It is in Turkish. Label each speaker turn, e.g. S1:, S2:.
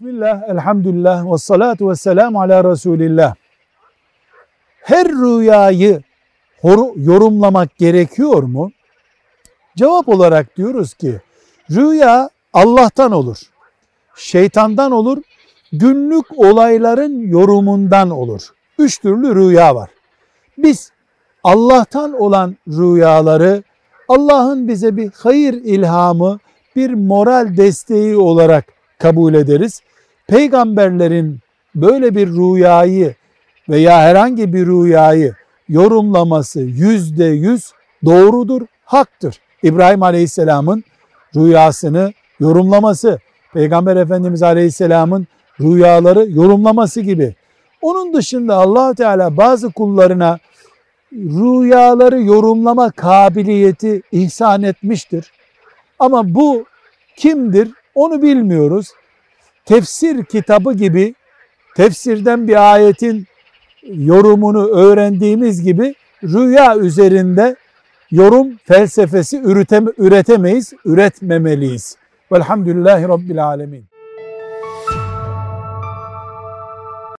S1: Bismillah, elhamdülillah ve salatu ve selamu ala Resulillah. Her rüyayı yorumlamak gerekiyor mu? Cevap olarak diyoruz ki rüya Allah'tan olur, şeytandan olur, günlük olayların yorumundan olur. Üç türlü rüya var. Biz Allah'tan olan rüyaları Allah'ın bize bir hayır ilhamı, bir moral desteği olarak kabul ederiz. Peygamberlerin böyle bir rüyayı veya herhangi bir rüyayı yorumlaması yüzde yüz doğrudur, haktır. İbrahim Aleyhisselam'ın rüyasını yorumlaması, Peygamber Efendimiz Aleyhisselam'ın rüyaları yorumlaması gibi. Onun dışında allah Teala bazı kullarına rüyaları yorumlama kabiliyeti ihsan etmiştir. Ama bu kimdir onu bilmiyoruz. Tefsir kitabı gibi tefsirden bir ayetin yorumunu öğrendiğimiz gibi rüya üzerinde yorum felsefesi üreteme, üretemeyiz, üretmemeliyiz. Velhamdülillahi Rabbil Alemin.